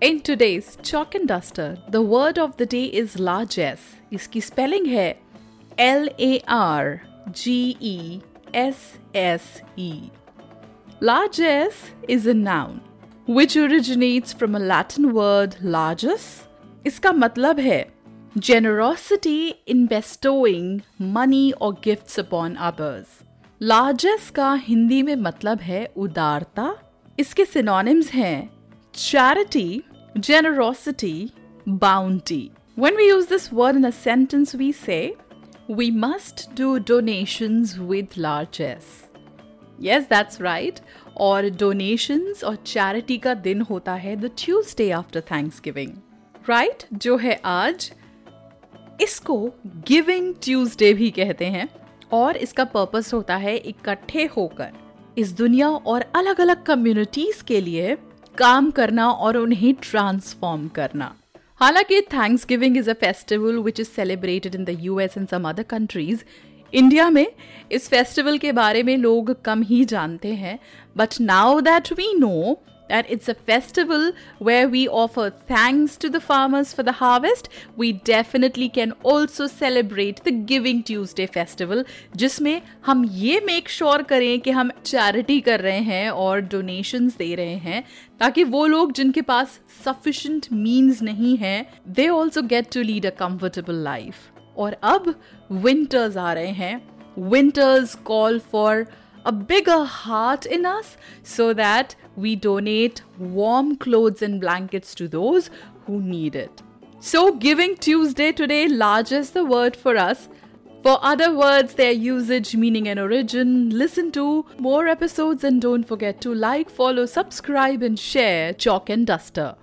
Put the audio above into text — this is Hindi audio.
In today's Chalk and Duster, the word of the day is largesse. इसकी spelling है L A R G E S S E. Largesse is a noun which originates from a Latin word largus. इसका मतलब है generosity in bestowing money or gifts upon others. Largesse का हिंदी में मतलब है उदारता इसके synonyms हैं charity, Generosity, bounty. When we use this word in a sentence, we say, we must do donations with largesse. Yes, that's right. और donations और charity का दिन होता है the Tuesday after Thanksgiving. Right? जो है आज इसको गिविंग ट्यूसडे भी कहते हैं और इसका पर्पस होता है इकट्ठे होकर इस दुनिया और अलग अलग कम्युनिटीज के लिए काम करना और उन्हें ट्रांसफॉर्म करना। हालाँकि Thanksgiving is a festival which is celebrated in the US and some other countries India में इस फेस्टिवल के बारे में लोग कम ही जानते हैं but now that we know that it's a festival where we offer thanks to the farmers for the harvest, we definitely can also celebrate the Giving Tuesday festival, जिसमें हम ये मेक श्योर sure करें कि हम चैरिटी कर रहे हैं और डोनेशंस दे रहे हैं ताकि वो लोग जिनके पास सफिशेंट मीन्स नहीं है they also get to lead a comfortable life और अब विंटर्स आ रहे हैं winters call for a bigger heart in us so that we donate warm clothes and blankets to those who need it. So, Giving Tuesday today larges the word for us. For other words, their usage, meaning, and origin, listen to more episodes and don't forget to like, follow, subscribe, and share Chalk and Duster.